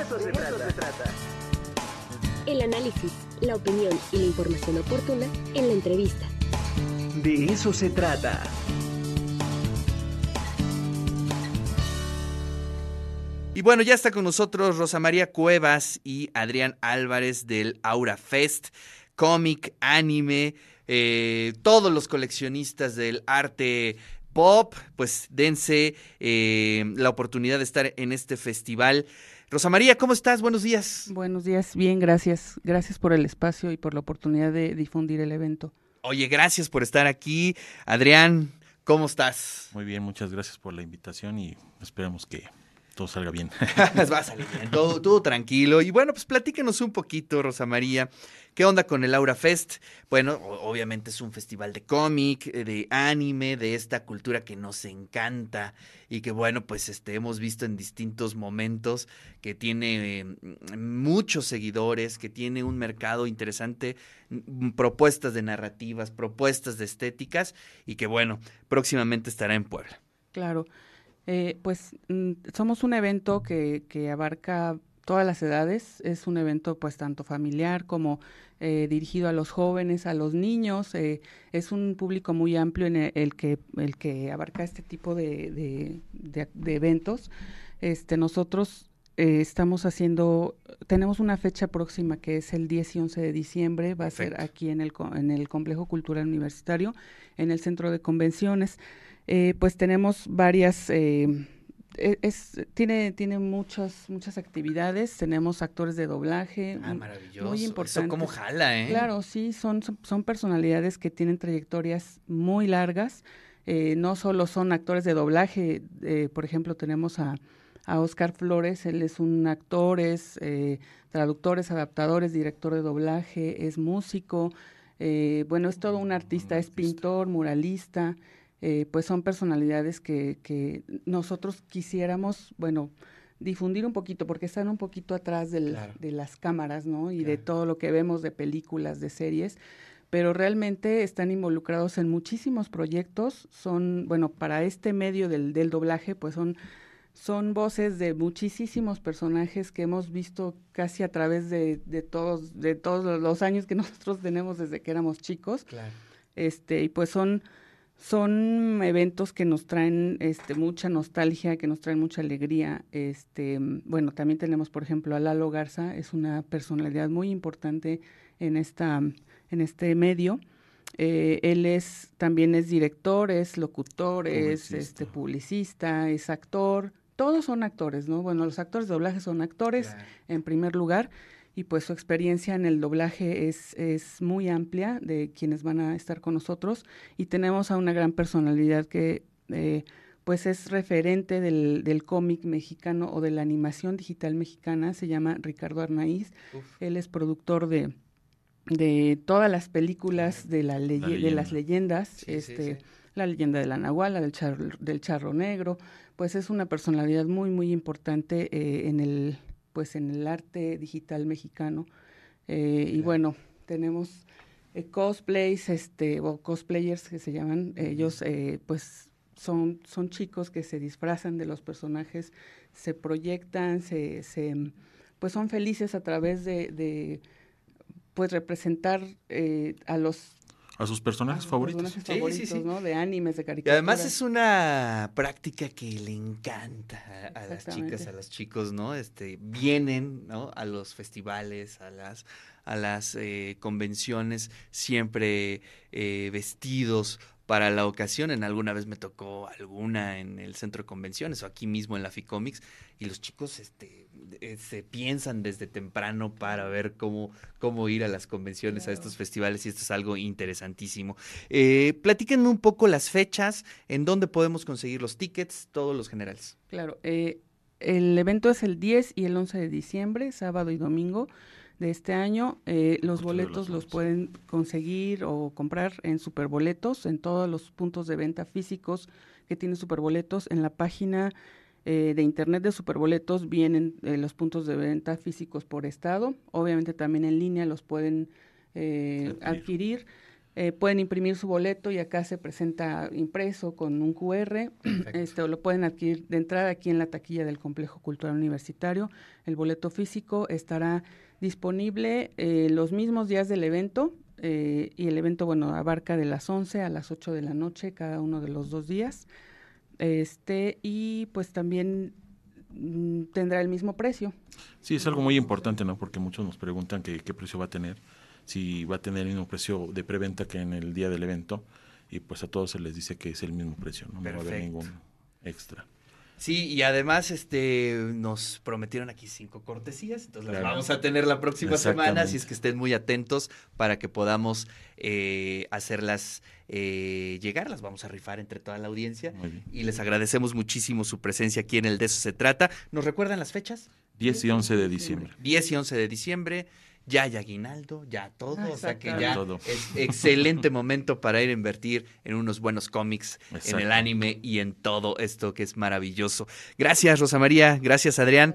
eso, se, trata. El análisis, la opinión y la información oportuna en la entrevista. De eso se trata. Y bueno, ya está con nosotros Rosa María Cuevas y Adrián Álvarez del Aura Fest, cómic, anime, eh, todos los coleccionistas del arte pop, pues dense eh, la oportunidad de estar en este festival. Rosa María, ¿cómo estás? Buenos días. Buenos días, bien, gracias. Gracias por el espacio y por la oportunidad de difundir el evento. Oye, gracias por estar aquí. Adrián, ¿cómo estás? Muy bien, muchas gracias por la invitación y esperamos que todo salga bien. Va a salir bien, todo, tranquilo. Y bueno, pues platícanos un poquito, Rosa María. ¿Qué onda con el Aura Fest? Bueno, obviamente es un festival de cómic, eh, de anime, de esta cultura que nos encanta y que bueno, pues este hemos visto en distintos momentos que tiene mm, muchos seguidores, que tiene un mercado interesante, mm, propuestas de narrativas, propuestas de estéticas y que bueno, próximamente estará en Puebla. Claro. Eh, pues mm, somos un evento que, abarca todas las edades. Es un evento pues tanto familiar como eh, dirigido a los jóvenes, a los niños. Eh, es un público muy amplio en el, que, el que abarca este tipo de, de, eventos. Este, nosotros estamos haciendo, tenemos una fecha próxima que es el 10 y 11 de diciembre, va a ser aquí en el, en el Complejo Cultural Universitario, en el Centro de Convenciones. Eh, pues tenemos varias, eh, e, es, tiene, tiene muchas, muchas actividades, tenemos actores de doblaje. Ah, maravilloso. Muy importante. Eso como jala, ¿eh? Claro, sí, son, son personalidades que tienen trayectorias muy largas. Eh, no solo son actores de doblaje, por ejemplo, tenemos a, a Oscar Flores, él es un actor, es traductor, es adaptador, es director de doblaje, es músico, bueno, es todo un artista, es pintor, muralista. Eh, pues son personalidades que, que, nosotros quisiéramos, bueno, difundir un poquito, porque están un poquito atrás del, de las cámaras, ¿no? Y de todo lo que vemos de películas, de series, pero realmente están involucrados en muchísimos proyectos, son, bueno, para este medio del, del doblaje, pues son son voces de muchísimos personajes que hemos visto casi a través de, de, todos de todos los años que nosotros tenemos desde que éramos chicos. Claro. Este, y pues son son eventos que nos traen este, mucha nostalgia, que nos traen mucha alegría. Este, bueno, también tenemos, por ejemplo, a Lalo Garza, es una personalidad muy importante en, esta, en este medio. Eh, él es, también es director, es locutor, es este, publicista, es actor. Todos son actores, ¿no? Bueno, los actores de doblaje son actores en primer lugar y pues su experiencia en el doblaje es, es muy amplia de quienes van a estar con nosotros y tenemos a una gran personalidad que eh, pues es referente del, del cómic mexicano o de la animación digital mexicana, se llama Ricardo Arnaiz, él es productor de, de todas las películas de, la, de las leyendas, este, la leyenda de la Nahuala, del, del Charro Negro, pues es una personalidad muy, muy importante eh, en el pues en el arte digital mexicano. Eh, y bueno, tenemos eh, cosplays, este, o cosplayers que se llaman, ellos eh, pues son, son chicos que se disfrazan de los personajes, se proyectan, se, se pues son felices a través de, de pues representar a los a sus personajes favoritos. ¿no? De animes, de caricaturas. Y además es una práctica que le encanta a, las chicas, a los chicos, ¿no? Este, vienen, ¿no? A los festivales, a las, a las eh, convenciones, siempre eh, vestidos para la ocasión. En alguna vez me tocó alguna en el centro de convenciones o aquí mismo en la FICOMICS y los chicos este, eh, se piensan desde temprano para ver cómo, cómo ir a las convenciones, a estos festivales y esto es algo interesantísimo. Eh, platíquenme un poco las fechas, en dónde podemos conseguir los tickets, todos los generales. Claro, eh, el evento es el 10 y el 11 de diciembre, sábado y domingo de este año. Eh, los boletos los pueden conseguir o comprar en Superboletos, en todos los puntos de venta físicos que tiene Superboletos. En la página eh, de internet de Superboletos vienen eh, los puntos de venta físicos por estado. Obviamente también en línea los pueden adquirir. Eh, pueden imprimir su boleto y acá se presenta impreso con un QR. Este, lo pueden adquirir de entrada aquí en la taquilla del Complejo Cultural Universitario. El boleto físico estará disponible eh, los mismos días del evento eh, y el evento, bueno, abarca de las 11 a las 8 de la noche cada uno de los dos días. Este, y pues también mm, tendrá el mismo precio. Sí, es algo muy importante, ¿no? Porque muchos nos preguntan qué precio va a tener si va a tener el mismo precio de preventa que en el día del evento y pues a todos se les dice que es el mismo precio, no, va a haber ningún extra. Sí, y además este nos prometieron aquí cinco cortesías, entonces las vamos a tener la próxima semana, así es que estén muy atentos para que podamos eh, hacerlas eh, llegar, las vamos a rifar entre toda la audiencia y les agradecemos muchísimo su presencia aquí en el De eso se trata. ¿Nos recuerdan las fechas? 10 y 11 de diciembre. 10 y 11 de diciembre ya hay aguinaldo, ya todo, o sea que ya es excelente momento para ir a invertir en unos buenos cómics, en el anime y en todo esto que es maravilloso. Gracias Rosa María, gracias Adrián.